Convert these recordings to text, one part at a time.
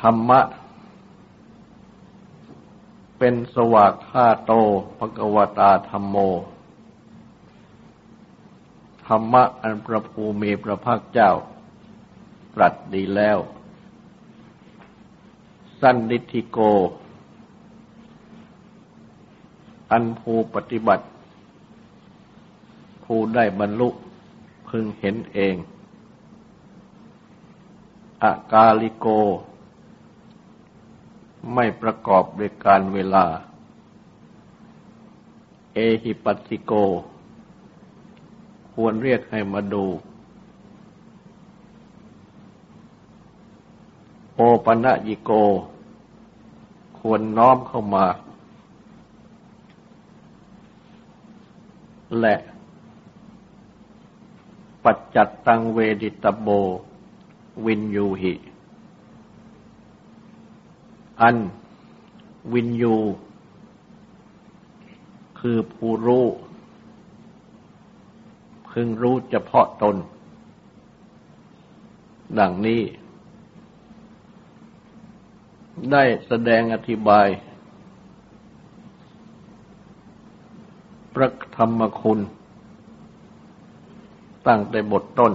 ธรรมะ เป็นสวากขาโตภกวตาธรรมโม ธรรมะอันประภูมีพระภาคเจ้า ตรัสดีแล้ว สันดิธิโก อันภูปฏิบัติผู้ได้บรรลุพึงเห็นเองอากาลิโก ไม่ประกอบด้วยการเวลา เอหิปัสสิโก ควรเรียกให้มาดู โอปัญญิโก ควรน้อมเข้ามา และ ปัจจัตตังเวดิตโบ วินยูหิ อันวินยู คือผู้รู้ พึงรู้เฉพาะตน ดังนี้ ได้แสดงอธิบาย พระธรรมคุณ ตั้งแต่บทต้น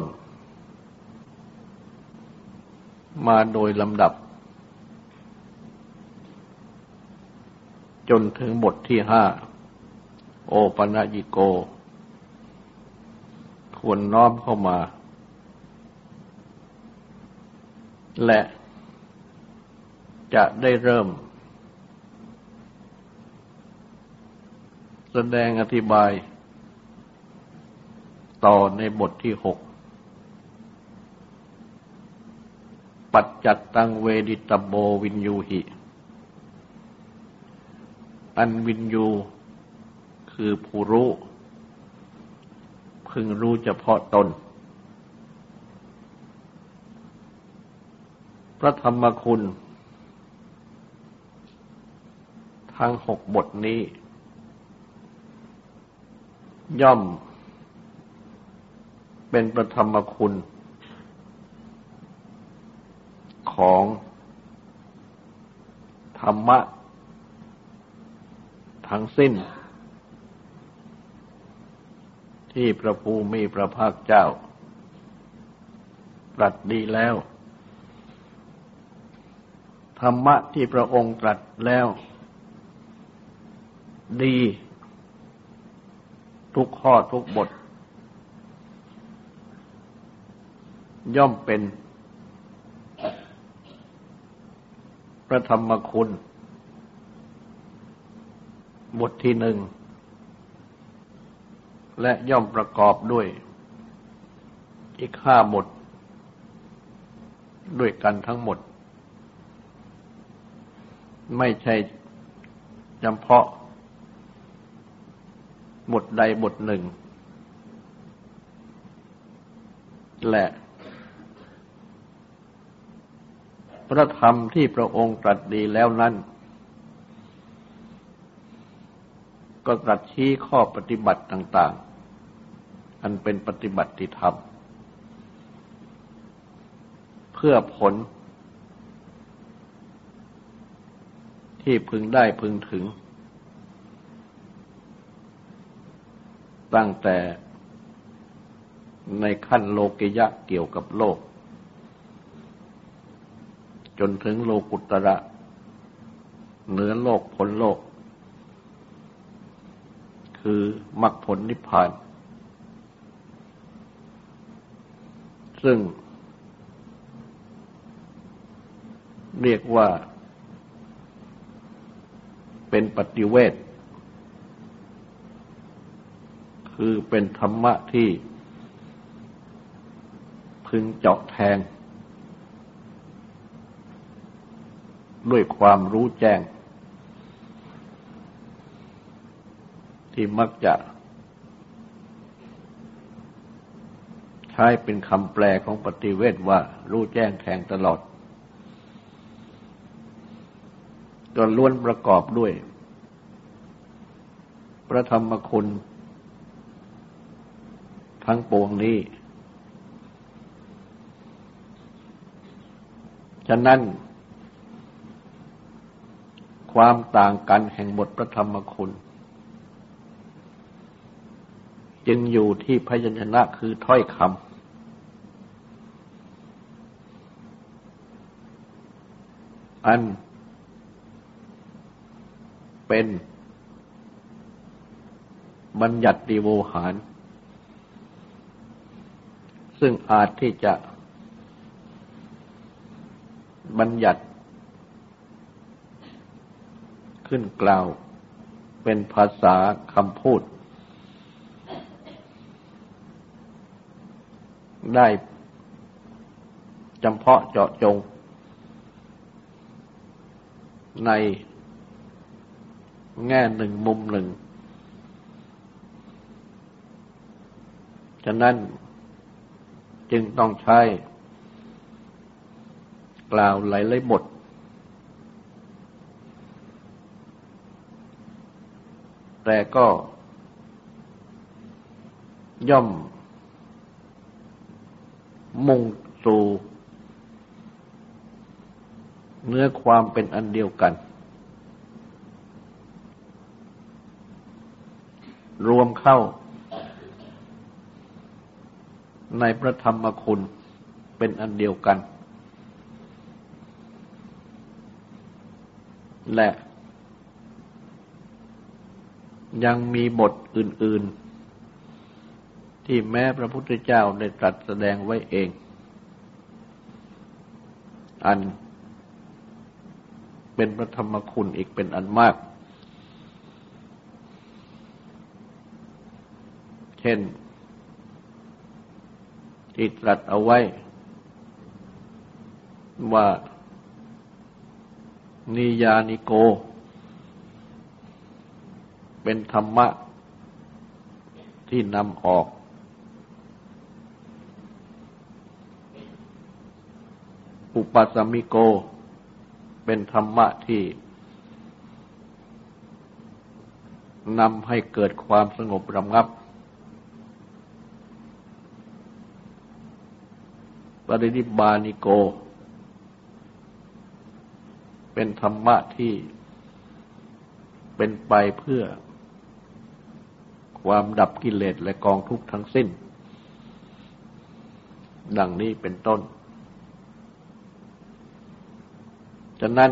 มาโดยลำดับ จนถึงบทที่ห้า โอปัญญิโก ควรน้อมเข้ามา และจะได้เริ่ม แสดงอธิบาย ต่อในบทที่หก ปัจจัตตังเวดิตโบวินยูหิ อันวินยูคือผู้รู้ พึงรู้เฉพาะตน พระธรรมคุณ ทั้งหกบทนี้ ย่อม เป็นพระธรรมคุณ ของธรรมะ ทั้งสิ้น ที่พระภูมิพระภาคเจ้าตรัสดีแล้ว ธรรมะที่พระองค์ตรัสแล้ว ดี ทุกข้อทุกบท ย่อมเป็นพระธรรมคุณ บทที่หนึ่ง และย่อมประกอบด้วย อีกห้าบท ด้วยกันทั้งหมด ไม่ใช่จำเพาะ บทใดบทหนึ่ง และพระธรรมที่พระองค์ตรัสดีแล้วนั้น ก็ตรัสชี้ข้อปฏิบัติต่าง ๆ อันเป็นปฏิบัติธรรม เพื่อผล ที่พึงได้พึงถึง ตั้งแต่ในขั้นโลกิยะเกี่ยวกับโลก จนถึงโลกุตระเหนือโลกพ้นโลก คือมรรคผลนิพพาน ซึ่ง เรียกว่า เป็นปฏิเวทคือเป็นธรรมะที่ พึงเจาะแทง ด้วยความรู้แจ้ง ที่มักจะใช้เป็นคำแปลของปฏิเวทว่า รู้แจ้งแทงตลอดจนล้วนประกอบด้วย พระธรรมคุณ ทั้งปวงนี้ ฉะนั้น ความต่างกันแห่งบทพระธรรมคุณ จึงอยู่ที่พยัญชนะคือถ้อยคำอัน เป็นบัญญัติดีโวหาร ซึ่งอาจที่จะบัญญัติ ขึ้นกล่าว เป็นภาษาคำพูด ได้จำเพาะเจาะจง ในแง่หนึ่งมุมหนึ่ง ฉะนั้นจึงต้องใช้กล่าวหลายๆบท แต่ก็ย่อม มุ่งสู่เนื้อความเป็นอันเดียวกัน รวมเข้า ในพระธรรมคุณเป็นอันเดียวกัน และ ยังมีบทอื่น ๆ ที่แม้พระพุทธเจ้าได้ตรัสแสดงไว้เอง อันเป็นพระธรรมคุณอีกเป็นอันมาก เช่น ที่ตรัสเอาไว้ ว่า นิยานิโก เป็นธรรมะที่นำออก อุปสมิโก เป็นธรรมะที่นำให้เกิดความสงบระงับ ปรินิบานิโก เป็นธรรมะที่เป็นไปเพื่อความดับกิเลสและกองทุกข์ทั้งสิ้น ดังนี้เป็นต้น ฉะนั้น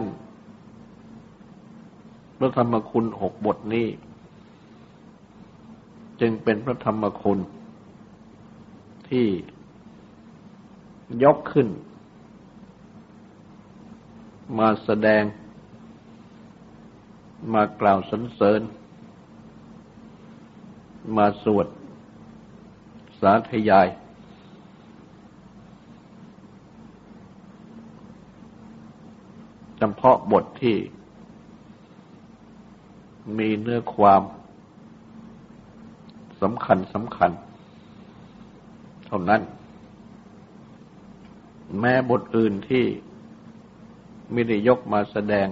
พระธรรมคุณหกบทนี้ จึงเป็นพระธรรมคุณที่ยกขึ้น มาแสดง มากล่าวสรรเสริญ มาสวดสาธยาย จำเพาะบทที่ มีเนื้อความสำคัญสำคัญ เท่านั้น แม้บทอื่นที่ไม่ได้ยกมาแสดง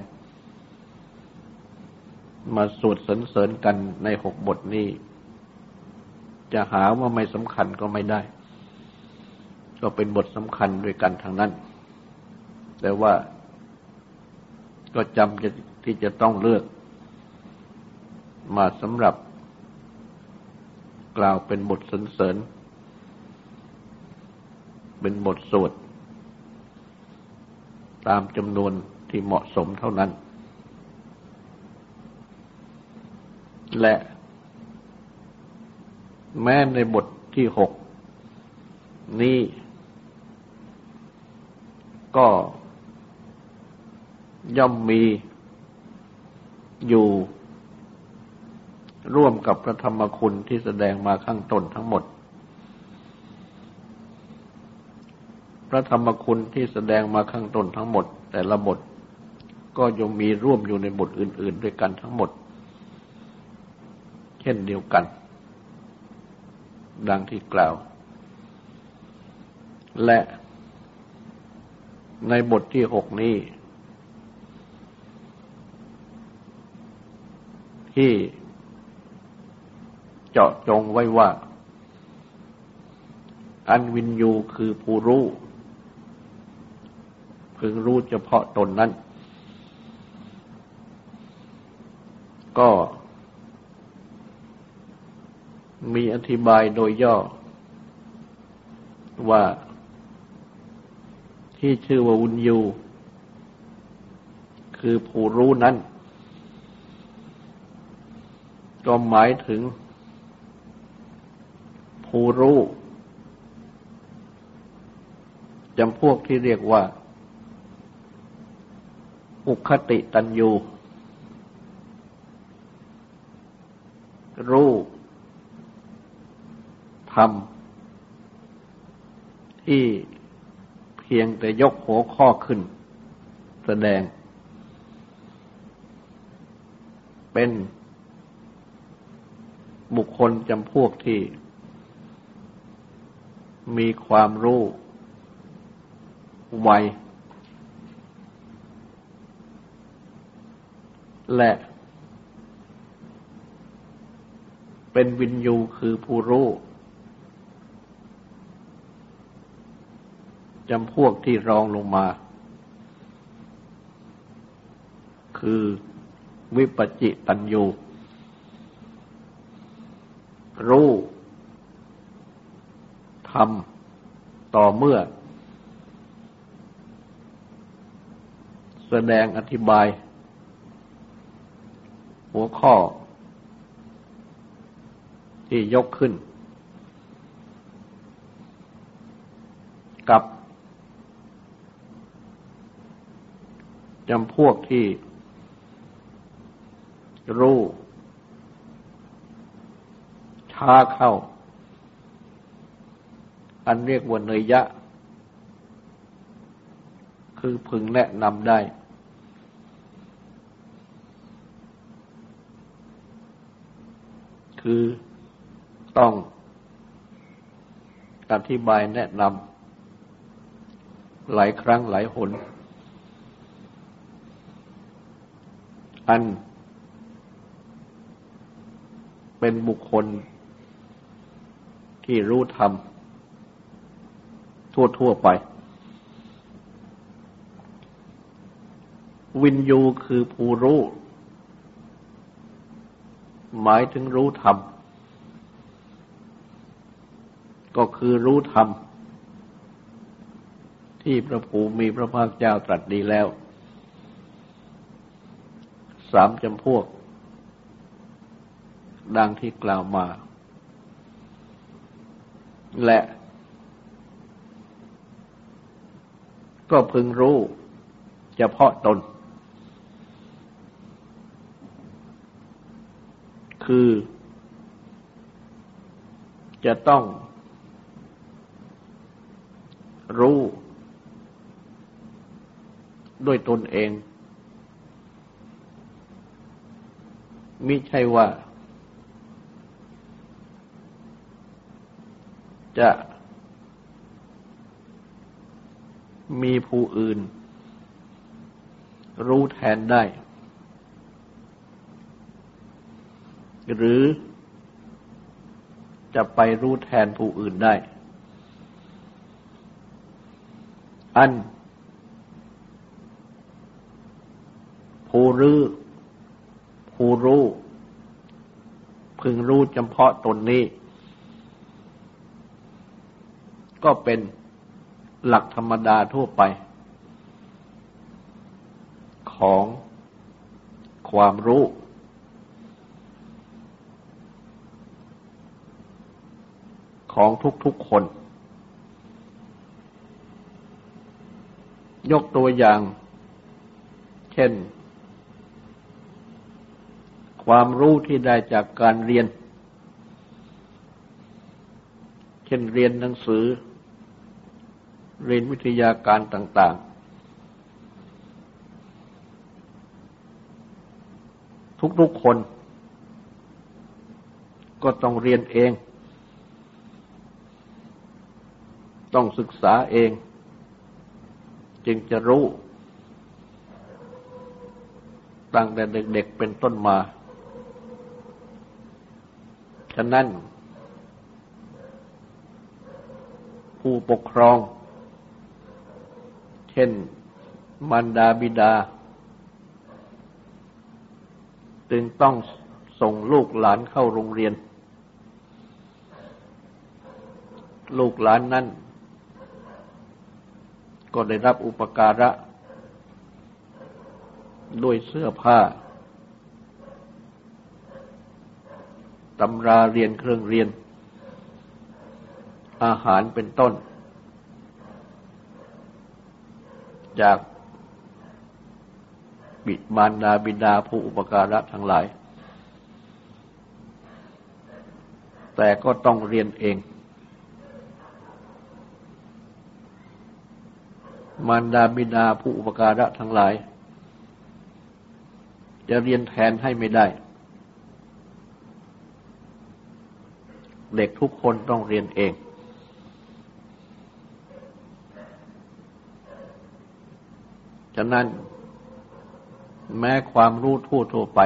มาสวดสรรเสริญกันในหกบทนี้ จะหาว่าไม่สำคัญก็ไม่ได้ ก็เป็นบทสำคัญด้วยกันทางนั้น แต่ว่า ก็จำจะที่จะต้องเลือก มาสำหรับ กล่าวเป็นบทสรรเสริญ เป็นบทสวดตามจำนวนที่เหมาะสมเท่านั้น และแม้ในบทที่หกนี้ก็ ย่อมมีอยู่ร่วมกับพระธรรมคุณที่แสดงมาข้างต้นทั้งหมด พระธรรมคุณที่แสดงมาข้างต้นทั้งหมด แต่ละบทก็ยังมีร่วมอยู่ในบทอื่น ๆ ด้วยกันทั้งหมด เช่นเดียวกัน ดังที่กล่าว และในบทที่หกนี้ ที่เจาะจงไว้ว่า อันวินยูคือผู้รู้ พึงรู้เฉพาะตนนั้น ก็มีอธิบายโดยย่อ ว่าที่ชื่อว่าวุญยู คือผู้รู้นั้น ก็หมายถึง ผู้รู้จำพวกที่เรียกว่า อุคติตันยูรู้ทำที่เพียงแต่ยกหัวข้อขึ้น แสดง เป็น บุคคลจำพวกที่ มีความรู้ไวและเป็นวินยูคือผู้รู้จำพวกที่รองลงมา คือวิปจิตัญญู รู้ทำต่อเมื่อ แสดงอธิบาย หัวข้อ ที่ยกขึ้น กับจำพวกที่รู้ ช้าเข้า อันเรียกว่าเนยยะ คือพึงแนะนำได้ คือต้องอธิบายแนะนำหลายครั้งหลายหน อันเป็นบุคคล ที่รู้ธรรม ทั่ว ๆ ไป วินยูคือผู้รู้ หมายถึงรู้ธรรม ก็คือรู้ธรรม ที่พระภูมิพระภาคเจ้าตรัสดีแล้ว สามจำพวก ดังที่กล่าวมา และ ก็พึงรู้เฉพาะตน คือ จะต้อง รู้ ด้วยตนเอง มิใช่ว่า จะมีผู้อื่น รู้แทนได้ หรือจะไปรู้แทนผู้อื่นได้ อัน ผู้รู้ผู้รู้ พึงรู้เฉพาะตนนี้ ก็เป็นหลักธรรมดาทั่วไป ของความรู้ ของทุกๆคน ยกตัวอย่าง เช่น ความรู้ที่ได้จากการเรียน เช่นเรียนหนังสือ เรียนวิทยาการต่าง ๆ ทุกๆคน ก็ต้องเรียนเอง ต้องศึกษาเอง จึงจะรู้ ตั้งแต่เด็ก ๆ เป็นต้นมา ฉะนั้นผู้ปกครอง ช่น มารดาบิดา จึงต้องส่งลูกหลานเข้าโรงเรียน ลูกหลานนั้น ก็ได้รับอุปการะ ด้วยเสื้อผ้าตำราเรียนเครื่องเรียน อาหารเป็นต้น จากบิดมารดาบิดาผู้อุปการะทั้งหลาย แต่ก็ต้องเรียนเอง มารดาบิดาผู้อุปการะทั้งหลาย จะเรียนแทนให้ไม่ได้ เด็กทุกคนต้องเรียนเอง ฉะนั้น แม้ความรู้ทั่วทั่วไป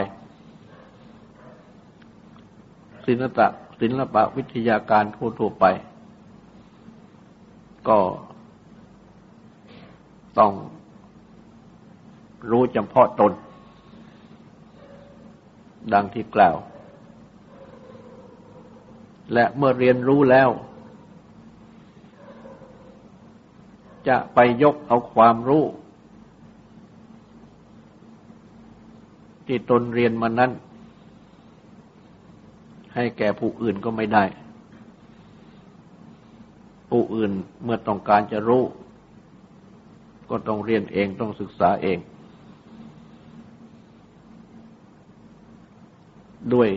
ศิลปะศิลปะวิทยาการทั่วทั่วไป ก็ต้องรู้จำเพาะตน ดังที่กล่าว และเมื่อเรียนรู้แล้ว จะไปยกเอาความรู้ ที่ตนเรียนมานั้น ให้แก่ผู้อื่นก็ไม่ได้ ผู้อื่นเมื่อต้องการจะรู้ ก็ต้องเรียนเองต้องศึกษาเอง ด้วย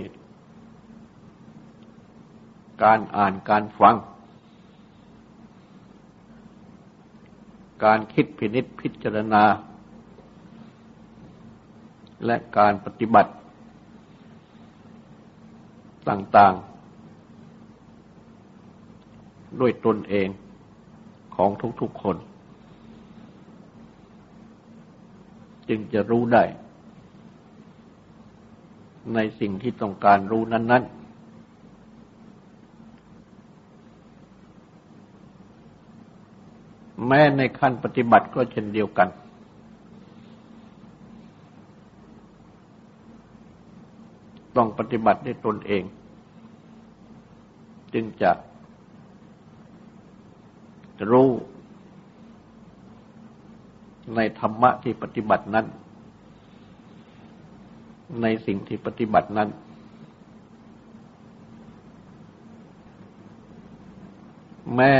การอ่านการฟัง การคิดพินิษพิจารณา และการปฏิบัติต่างๆ ด้วยตนเองของทุกๆคน จึงจะรู้ได้ ในสิ่งที่ต้องการรู้นั้น ๆ แม้ในขั้นปฏิบัติก็เช่นเดียวกัน ต้องปฏิบัติด้วยตนเอง จึงจะรู้ในธรรมะที่ปฏิบัตินั้น ในสิ่งที่ปฏิบัตินั้น แม้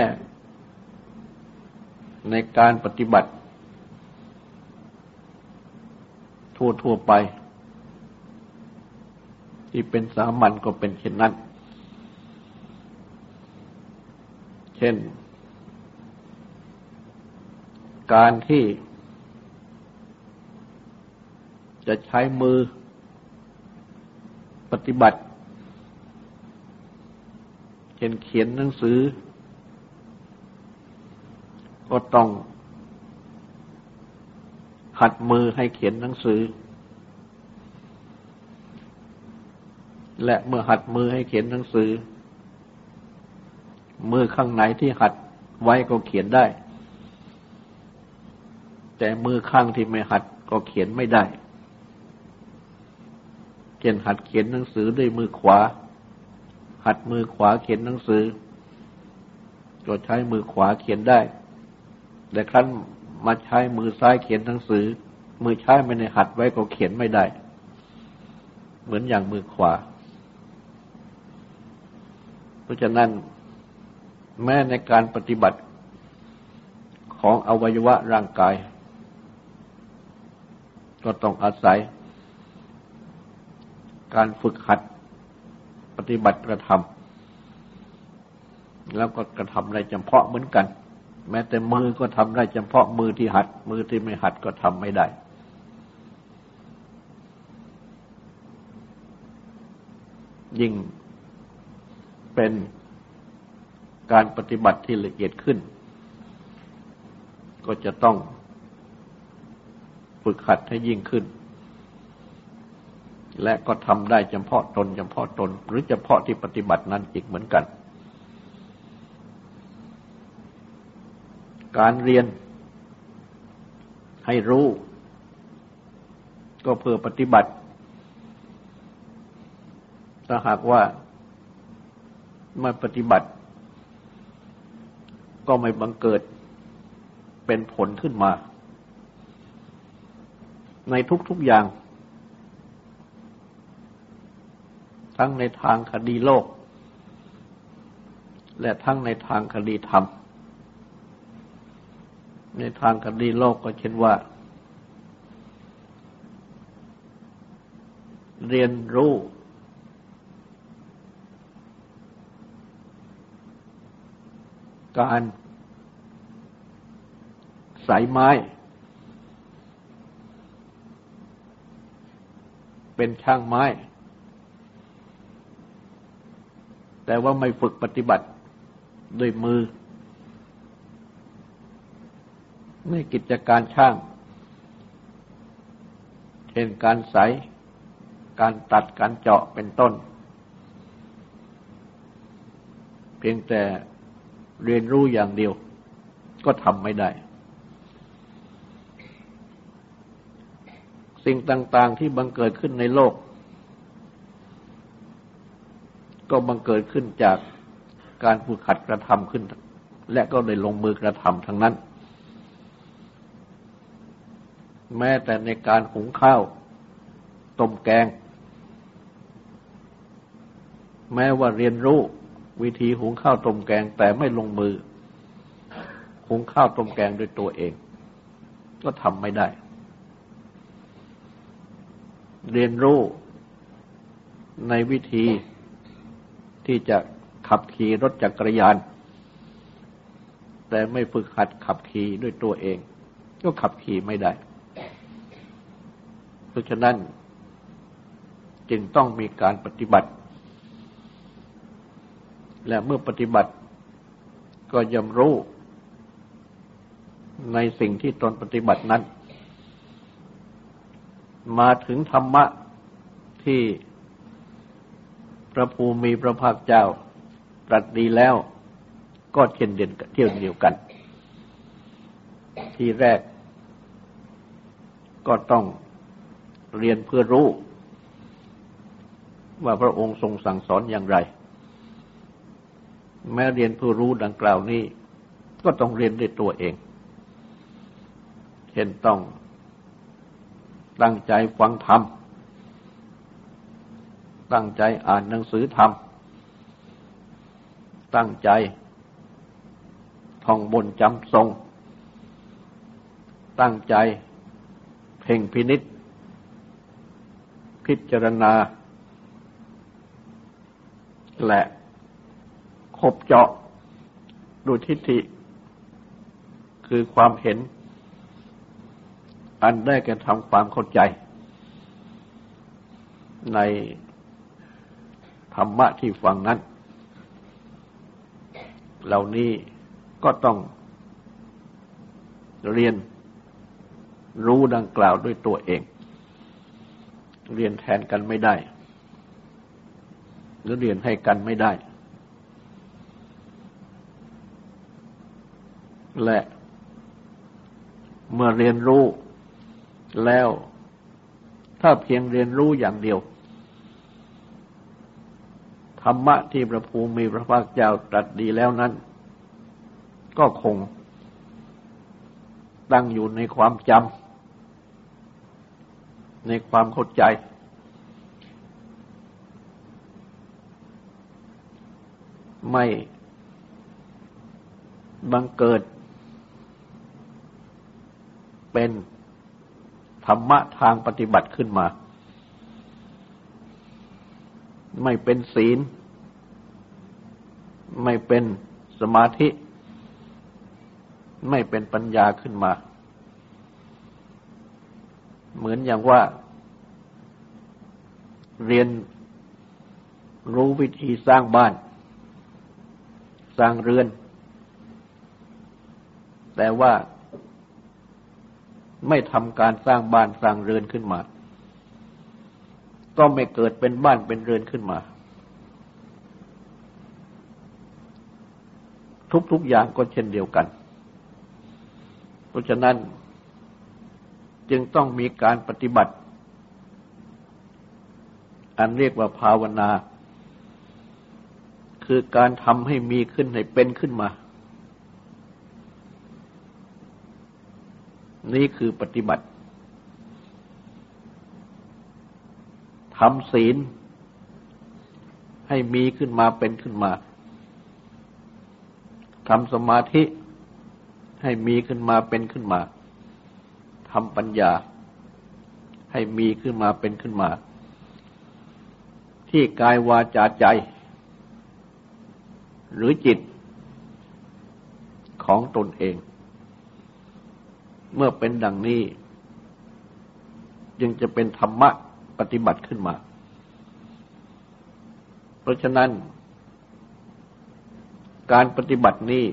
ในการปฏิบัติ ทั่ว ๆ ไป ที่เป็นสามัญก็เป็นเช่นนั้น เช่น การที่จะใช้มือปฏิบัติ เช่นเขียนหนังสือ ก็ต้องหัดมือให้เขียนหนังสือ และเมื่อหัดมือให้เขียนหนังสือ มือข้างไหนที่หัดไว้ก็เขียนได้ แต่มือข้างที่ไม่หัดก็เขียนไม่ได้เช่นหัดเขียนหนังสือด้วยมือขวา หัดมือขวาเขียนหนังสือ ก็ใช้มือขวาเขียนได้ แต่ครั้นมาใช้มือซ้ายเขียนหนังสือ มือใช้ไม่ในหัดไว้ก็เขียนไม่ได้ เหมือนอย่างมือขวา เพราะฉะนั้นแม้ในการปฏิบัติของอวัยวะร่างกาย ก็ต้องอาศัย การฝึกหัดปฏิบัติกระทำแล้วก็กระทำได้เฉพาะเหมือนกัน แม้แต่มือก็ทำได้เฉพาะมือที่หัด มือที่ไม่หัดก็ทำไม่ได้ยิ่ง เป็นการปฏิบัติที่ละเอียดขึ้น ก็จะต้องฝึกขัดให้ยิ่งขึ้น และก็ทำได้เฉพาะตนเฉพาะตน หรือเฉพาะที่ปฏิบัตินั้นอีกเหมือนกัน การเรียนให้รู้ ก็เพื่อปฏิบัติถ้าหากว่า ม่ปฏิบัติ ก็ไม่บังเกิดเป็นผลขึ้นมา ในทุกๆอย่าง ทั้งในทางคดีโลก และทั้งในทางคดีธรรม ในทางคดีโลกก็เช่นว่า เรียนรู้ การสายไม้ เป็นช่างไม้ แต่ว่าไม่ฝึกปฏิบัติด้วยมือ ในกิจการช่าง เช่นการใส การตัดการเจาะเป็นต้น เพียงแต่ เรียนรู้อย่างเดียว ก็ทำไม่ได้ สิ่งต่างๆที่บังเกิดขึ้นในโลก ก็บังเกิดขึ้นจากการฝึกขัดกระทำขึ้น และก็ได้ลงมือกระทำทั้งนั้น แม้แต่ในการหุงข้าวต้มแกง แม้ว่าเรียนรู้ วิธีหุงข้าวต้มแกงแต่ไม่ลงมือ หุงข้าวต้มแกงด้วยตัวเอง ก็ทำไม่ได้ เรียนรู้ในวิธีที่จะขับขี่รถจักรยาน แต่ไม่ฝึกหัดขับขี่ด้วยตัวเอง ก็ขับขี่ไม่ได้ เพราะฉะนั้นจึงต้องมีการปฏิบัติ และเมื่อปฏิบัติก็ย่อมรู้ ในสิ่งที่ตนปฏิบัตินั้น มาถึงธรรมะที่พระภูมิพระภาคเจ้าตรัสดีแล้วก็เช่นเดียวเที่ยวเดียวกัน ที่แรกก็ต้องเรียนเพื่อรู้ ว่าพระองค์ทรงสั่งสอนอย่างไร แม้เรียนผู้รู้ดังกล่าวนี้ ก็ต้องเรียนด้วยตัวเองเช่นต้องตั้งใจฟังธรรม ตั้งใจอ่านหนังสือธรรม ตั้งใจท่องบนจำทรง ตั้งใจเพ่งพินิษพิจารณาและ บเจาะดูทิฏฐิ คือความเห็น อันได้แก่ทำความเข้าใจ ในธรรมะที่ฟังนั้น เหล่านี้ก็ต้องเรียนรู้ดังกล่าวด้วยตัวเอง เรียนแทนกันไม่ได้ หรือเรียนให้กันไม่ได้ และเมื่อเรียนรู้แล้วถ้าเพียงเรียนรู้อย่างเดียว ธรรมะที่พระภูมิพระภาคเจ้าตรัสดีแล้วนั้น ก็คง ตั้งอยู่ในความจำในความเข้าใจ ไม่บังเกิด เป็นธรรมะทางปฏิบัติขึ้นมา ไม่เป็นศีล ไม่เป็นสมาธิ ไม่เป็นปัญญาขึ้นมา เหมือนอย่างว่า เรียนรู้วิธีสร้างบ้าน สร้างเรือน แต่ว่า ไม่ทำการสร้างบ้านสร้างเรือนขึ้นมา ก็ไม่เกิดเป็นบ้านเป็นเรือนขึ้นมา ทุกๆอย่างก็เช่นเดียวกัน เพราะฉะนั้นจึงต้องมีการปฏิบัติ อันเรียกว่าภาวนา คือการทำให้มีขึ้นให้เป็นขึ้นมา นี่คือปฏิบัติทำศีล ให้มีขึ้นมาเป็นขึ้นมาทำสมาธิ ให้มีขึ้นมาเป็นขึ้นมาทำปัญญา ให้มีขึ้นมาเป็นขึ้นมา ที่กายวาจาใจ หรือจิตของตนเอง เมื่อเป็นดังนี้ จึงจะเป็นธรรมะปฏิบัติขึ้นมา เพราะฉะนั้น การปฏิบัตินี้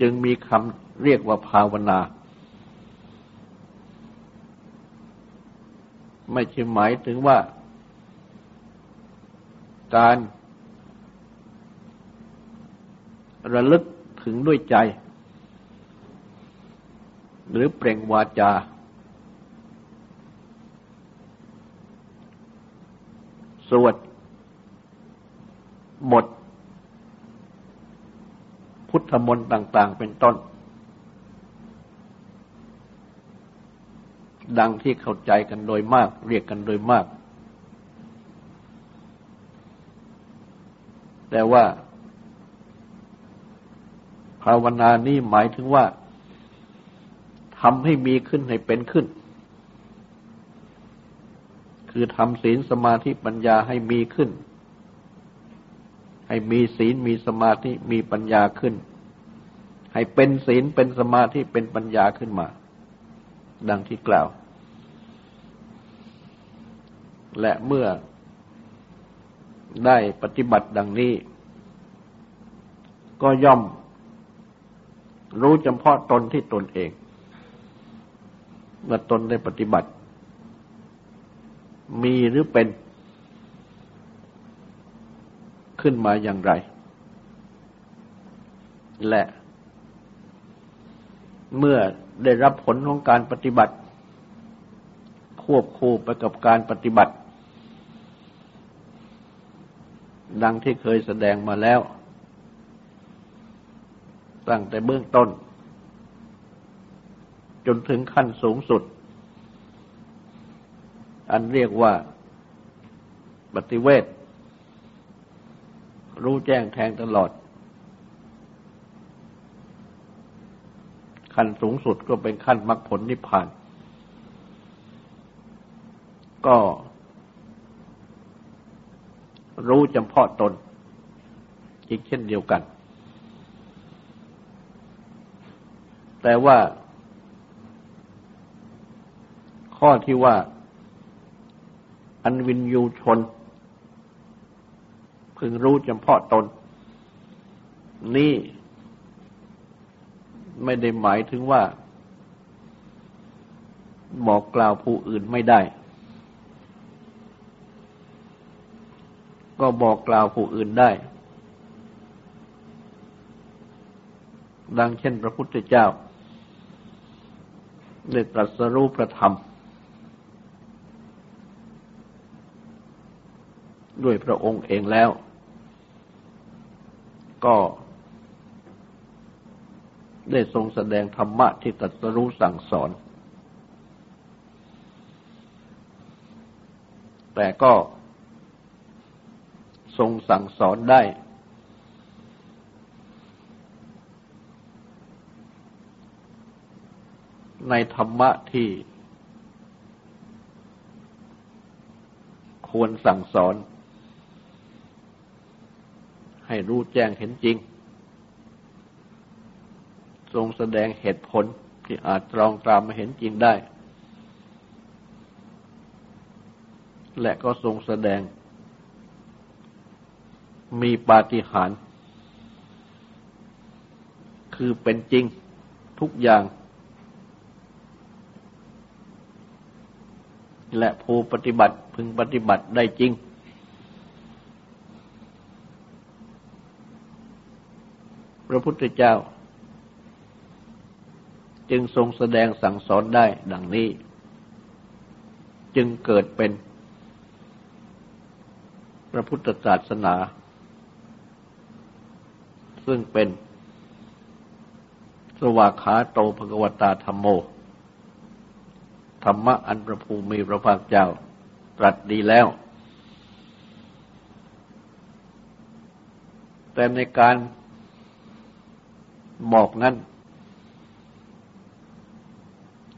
จึงมีคำเรียกว่าภาวนา ไม่ใช่หมายถึงว่า การระลึกถึงด้วยใจ หรือเปล่งวาจา สวดบทพุทธมนต์ต่าง ๆ เป็นต้น ดังที่เข้าใจกันโดยมาก เรียกกันโดยมาก แต่ว่า ภาวนานี้หมายถึงว่าำให้มีขึ้นให้เป็นขึ้น คือทำศีลสมาธิปัญญาให้มีขึ้น ให้มีศีลมีสมาธิมีปัญญาขึ้น ให้เป็นศีลเป็นสมาธิเป็นปัญญาขึ้นมา ดังที่กล่าว และเมื่อได้ปฏิบัติดังนี้ ก็ย่อมรู้เฉพาะตนที่ตนเอง เมื่อตนได้ปฏิบัติ มีหรือเป็นขึ้นมาอย่างไร และ เมื่อได้รับผลของการปฏิบัติ ควบคู่ไปกับการปฏิบัติ ดังที่เคยแสดงมาแล้ว ตั้งแต่เบื้องต้น จนถึงขั้นสูงสุด อันเรียกว่าปฏิเวทรู้แจ้งแทงตลอด ขั้นสูงสุดก็เป็นขั้นมรรคผลนิพพาน ก็รู้จำเพาะตน อีกเช่นเดียวกัน แต่ว่า ข้อที่ว่า อันวินยูชน พึงรู้เฉพาะตน นี่ไม่ได้หมายถึงว่า บอกกล่าวผู้อื่นไม่ได้ ก็บอกกล่าวผู้อื่นได้ ดังเช่นพระพุทธเจ้าได้ตรัสรู้ประธรรม ด้วยพระองค์เองแล้ว ก็ได้ทรงแสดงธรรมะที่ตรัสรู้สั่งสอน แต่ก็ทรงสั่งสอนได้ ในธรรมะที่ควรสั่งสอน ให้รู้แจ้งเห็นจริง ทรงแสดงเหตุผลที่อาจตรองตามมาเห็นจริงได้ และก็ทรงแสดง มีปาฏิหาริย์คือเป็นจริงทุกอย่าง และผู้ปฏิบัติพึงปฏิบัติได้จริง พระพุทธเจ้า จึงทรงแสดงสั่งสอนได้ดังนี้ จึงเกิดเป็น พระพุทธศาสนา ซึ่งเป็นสวากขาโตภกวตาธรรมโม ธรรมะอันประภูมิพระภาคเจ้า ตรัสดีแล้ว แต่ในการ บอกนั้น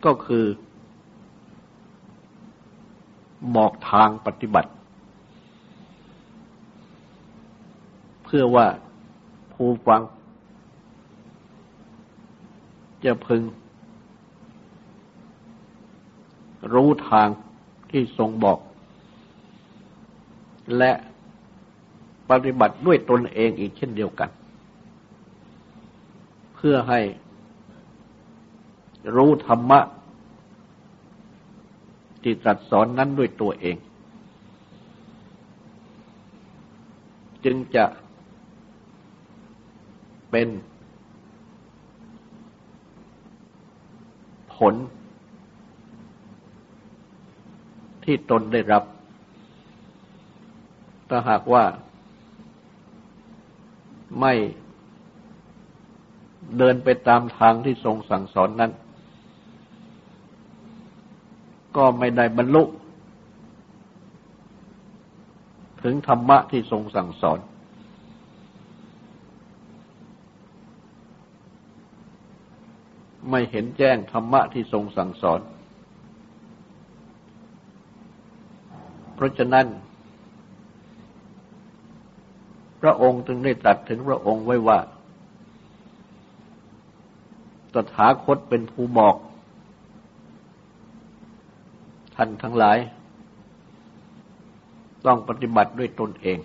ก็คือ บอกทางปฏิบัติ เพื่อว่าผู้ฟัง จะพึง รู้ทางที่ทรงบอก และปฏิบัติด้วยตนเองอีกเช่นเดียวกัน เพื่อให้รู้ธรรมะ ที่ตรัสสอนนั้นด้วยตัวเอง จึงจะเป็นผล ที่ตนได้รับ ถ้าหากว่าไม่ เดินไปตามทางที่ทรงสั่งสอนนั้น ก็ไม่ได้บรรลุ ถึงธรรมะที่ทรงสั่งสอน ไม่เห็นแจ้งธรรมะที่ทรงสั่งสอน เพราะฉะนั้น พระองค์จึงได้ตรัสถึงพระองค์ไว้ว่า ตถาคตเป็นผู้บอก ท่านทั้งหลาย ต้องปฏิบัติด้วยตนเอง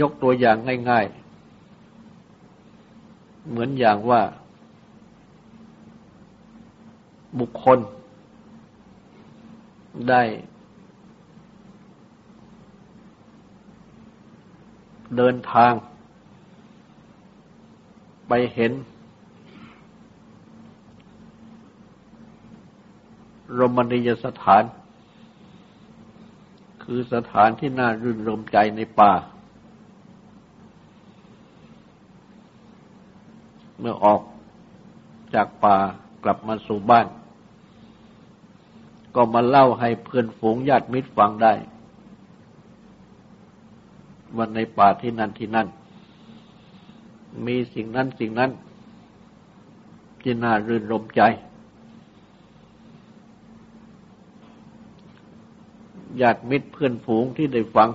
ยกตัวอย่างง่าย ๆ เหมือนอย่างว่า บุคคลได้ เดินทาง ไปเห็น รมณียสถาน คือสถานที่น่ารื่นรมใจในป่า เมื่อออกจากป่ากลับมาสู่บ้าน ก็มาเล่าให้เพื่อนฝูงญาติมิตรฟังได้ ว่าในป่าที่นั่นที่นั่น มีสิ่งนั้นสิ่งนั้นที่น่ารื่นรมใจ ญาติมิตรเพื่อนฝูงที่ได้ฟัง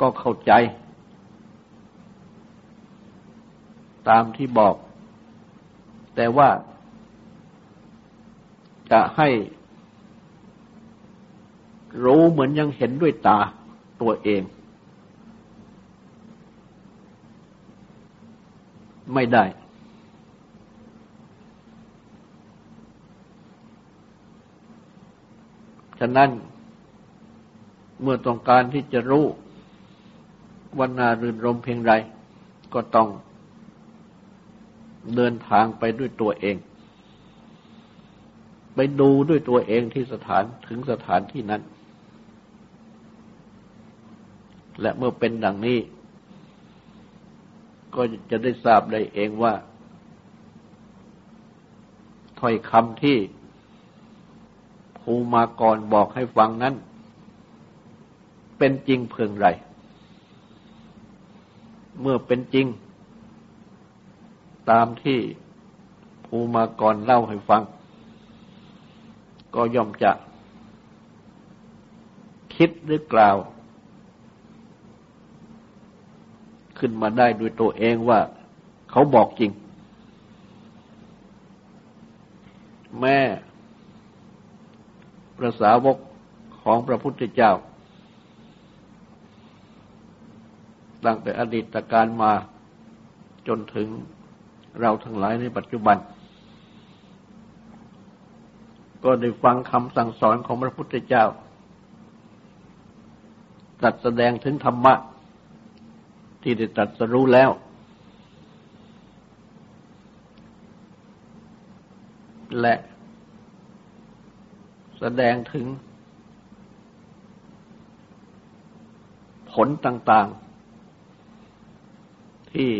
ก็เข้าใจ ตามที่บอก แต่ว่าจะให้ รู้เหมือนยังเห็นด้วยตาตัวเอง ไม่ได้ ฉะนั้นเมื่อต้องการที่จะรู้วันนารื่นรมเพียงไร ก็ต้องเดินทางไปด้วยตัวเอง ไปดูด้วยตัวเองที่สถานถึงสถานที่นั้น และเมื่อเป็นดังนี้ ก็จะได้ทราบได้เองว่า ถ้อยคำที่ภูมากรบอกให้ฟังนั้น เป็นจริงเพียงไร เมื่อเป็นจริง ตามที่ภูมากรเล่าให้ฟัง ก็ย่อมจะคิดหรือกล่าว ขึ้นมาได้ด้วยตัวเองว่าเขาบอกจริง แม่พระสาวกของพระพุทธเจ้า ตั้งแต่อดีตการมาจนถึงเราทั้งหลายในปัจจุบัน ก็ได้ฟังคำสั่งสอนของพระพุทธเจ้าตรัสแสดงถึงธรรมะ ที่ได้ตรัสรู้แล้ว และแสดงถึง ผลต่างๆ ที่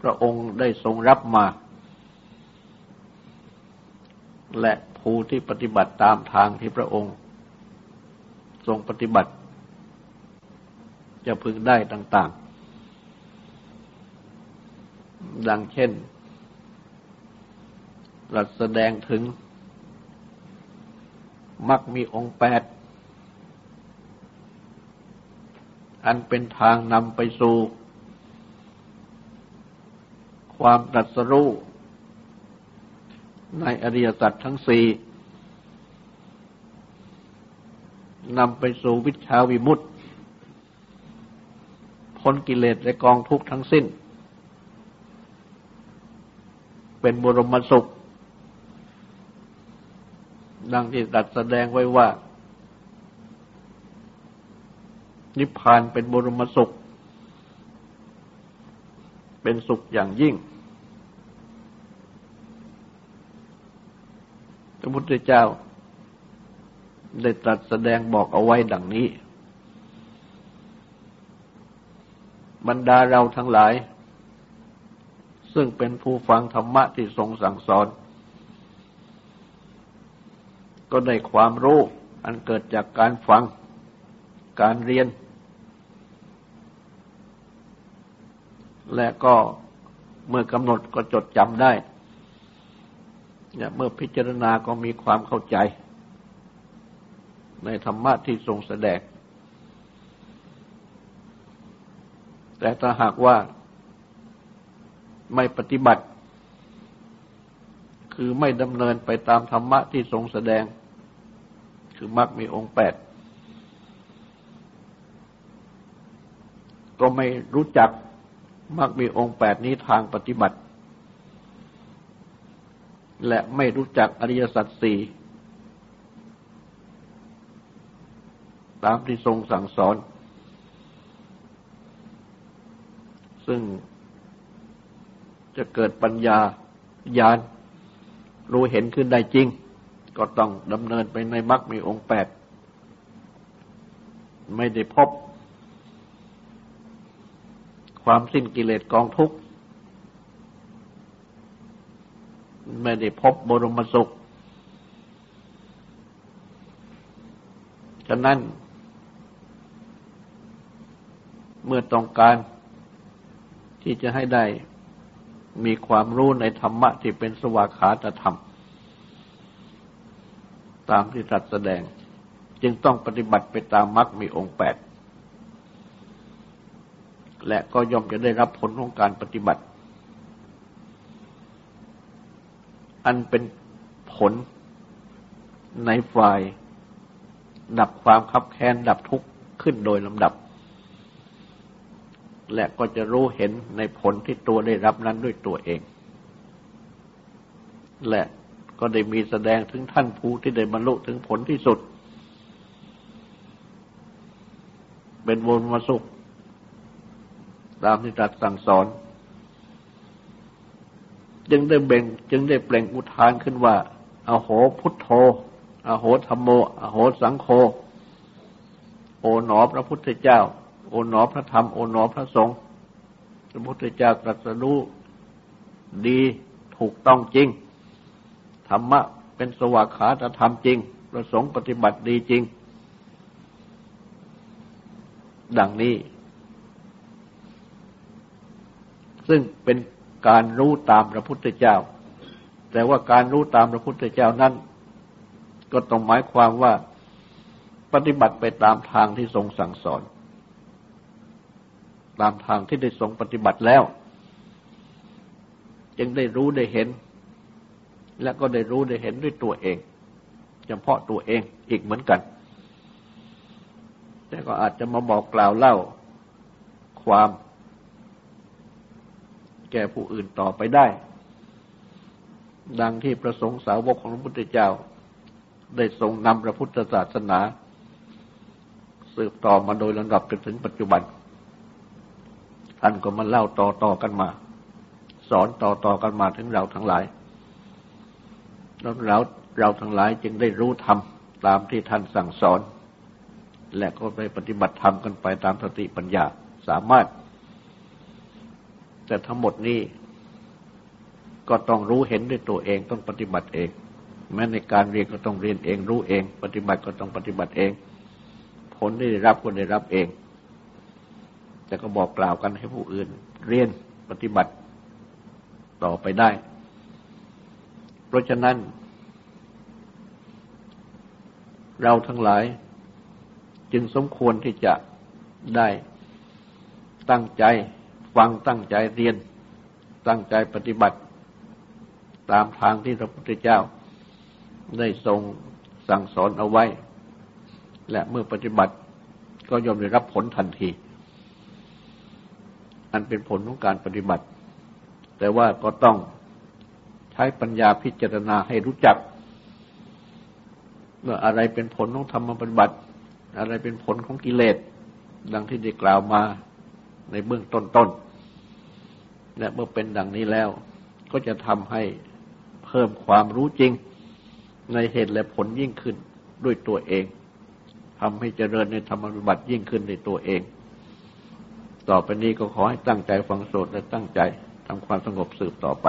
พระองค์ได้ทรงรับมา และผู้ที่ปฏิบัติตามทางที่พระองค์ ทรงปฏิบัติ จะพึงได้ต่าง ๆ ดังเช่นรัสแสดงถึงมักมีองค์แปด อันเป็นทางนำไปสู่ ความตรัสรู้ในอริยสัจทั้งสี่นำไปสู่วิชาวิมุตติ พ้นกิเลสและกองทุกข์ทั้งสิ้น เป็นบรมสุข ดังที่ตัดแสดงไว้ว่า นิพพานเป็นบรมสุข เป็นสุขอย่างยิ่งพระพุทธเจ้าได้ตรัสแสดงบอกเอาไว้ดังนี้ บรรดาเราทั้งหลาย ซึ่งเป็นผู้ฟังธรรมะที่ทรงสั่งสอน ก็ได้ความรู้อันเกิดจากการฟังการเรียน และก็เมื่อกำหนดก็จดจำได้เนี่ยเมื่อพิจารณาก็มีความเข้าใจ ในธรรมะที่ทรงแสดง แต่ถ้าหากว่าไม่ปฏิบัติ คือไม่ดำเนินไปตามธรรมะที่ทรงแสดง คือมรรคมีองค์แปด ก็ไม่รู้จักมรรคมีองค์แปดนี้ทางปฏิบัติ และไม่รู้จักอริยสัจสี่ตามที่ทรงสั่งสอน ซึ่งจะเกิดปัญญาญาณรู้เห็นขึ้นได้จริง ก็ต้องดำเนินไปในมรรคมีองค์แปด ไม่ได้พบ ความสิ้นกิเลสกองทุกข์ ไม่ได้พบบรมสุข ฉะนั้น เมื่อต้องการ ที่จะให้ได้มีความรู้ในธรรมะที่เป็นสวากขาตธรรม ตามที่ตรัสแสดง จึงต้องปฏิบัติไปตามมรรคมีองค์แปดและก็ย่อมจะได้รับผลของการปฏิบัติ อันเป็นผลในฝ่าย ดับความคับแค้นดับทุกข์ขึ้นโดยลำดับ และก็จะรู้เห็นในผลที่ตัวได้รับนั้นด้วยตัวเอง และก็ได้มีแสดงถึงท่านผู้ที่ได้บรรลุถึงผลที่สุด เป็นวนมาสุข ตามที่ตรัสสั่งสอน จึงได้เบ่งจึงได้เปล่งอุทานขึ้นว่าอาโหพุทโธอาโหธรรมโมอาโหสังโฆโอหนอพระพุทธเจ้า โอหนอพระธรรม โอหนอพระสงฆ์พระพุทธเจ้าตรัสรู้ดีถูกต้องจริง ธรรมะเป็นสวากขาตธรรมจริง ประสงค์ปฏิบัติดีจริง ดังนี้ ซึ่งเป็นการรู้ตามพระพุทธเจ้า แต่ว่าการรู้ตามพระพุทธเจ้านั้น ก็ต้องหมายความว่าปฏิบัติไปตามทางที่ทรงสั่งสอน ตามทางที่ได้ทรงปฏิบัติแล้ว จึงได้รู้ได้เห็น และก็ได้รู้ได้เห็นด้วยตัวเองเฉพาะตัวเองอีกเหมือนกัน แต่ก็อาจจะมาบอกกล่าวเล่าความ แก่ผู้อื่นต่อไปได้ ดังที่ประสงค์สาวกของพระพุทธเจ้า ได้ทรงนำพระพุทธศาสนา สืบต่อมาโดยลำดับจนถึงปัจจุบัน ท่านก็มาเล่าต่อต่อกันมา สอนต่อต่อกันมาถึงเราทั้งหลายแล้วเราเราทั้งหลายจึงได้รู้ธรรมตามที่ท่านสั่งสอน และก็ไปปฏิบัติธรรมกันไปตามสติปัญญาสามารถ แต่ทั้งหมดนี้ก็ต้องรู้เห็นด้วยตัวเองต้องปฏิบัติเอง แม้ในการเรียนก็ต้องเรียนเอง รู้เอง ปฏิบัติก็ต้องปฏิบัติเอง ผลที่ได้รับก็ได้รับเอง แต่ก็บอกกล่าวกันให้ผู้อื่น เรียนปฏิบัติต่อไปได้ เพราะฉะนั้น เราทั้งหลายจึงสมควรที่จะได้ตั้งใจฟังตั้งใจเรียน ตั้งใจปฏิบัติ ตามทางที่พระพุทธเจ้า ได้ทรงสั่งสอนเอาไว้ และเมื่อปฏิบัติก็ย่อมได้รับผลทันที อันเป็นผลของการปฏิบัติ แต่ว่าก็ต้องใช้ปัญญาพิจารณาให้รู้จักว่าอะไรเป็นผลของธรรมปฏิบัติ อะไรเป็นผลของกิเลส ดังที่ได้กล่าวมาในเบื้องต้นๆและเมื่อเป็นดังนี้แล้ว ก็จะทำให้เพิ่มความรู้จริงในเหตุและผลยิ่งขึ้นด้วยตัวเองทำให้เจริญในธรรมปฏิบัติยิ่งขึ้นในตัวเอง ต่อไปนี้ก็ขอให้ตั้งใจฟังโสดและตั้งใจทำความสงบสืบต่อไป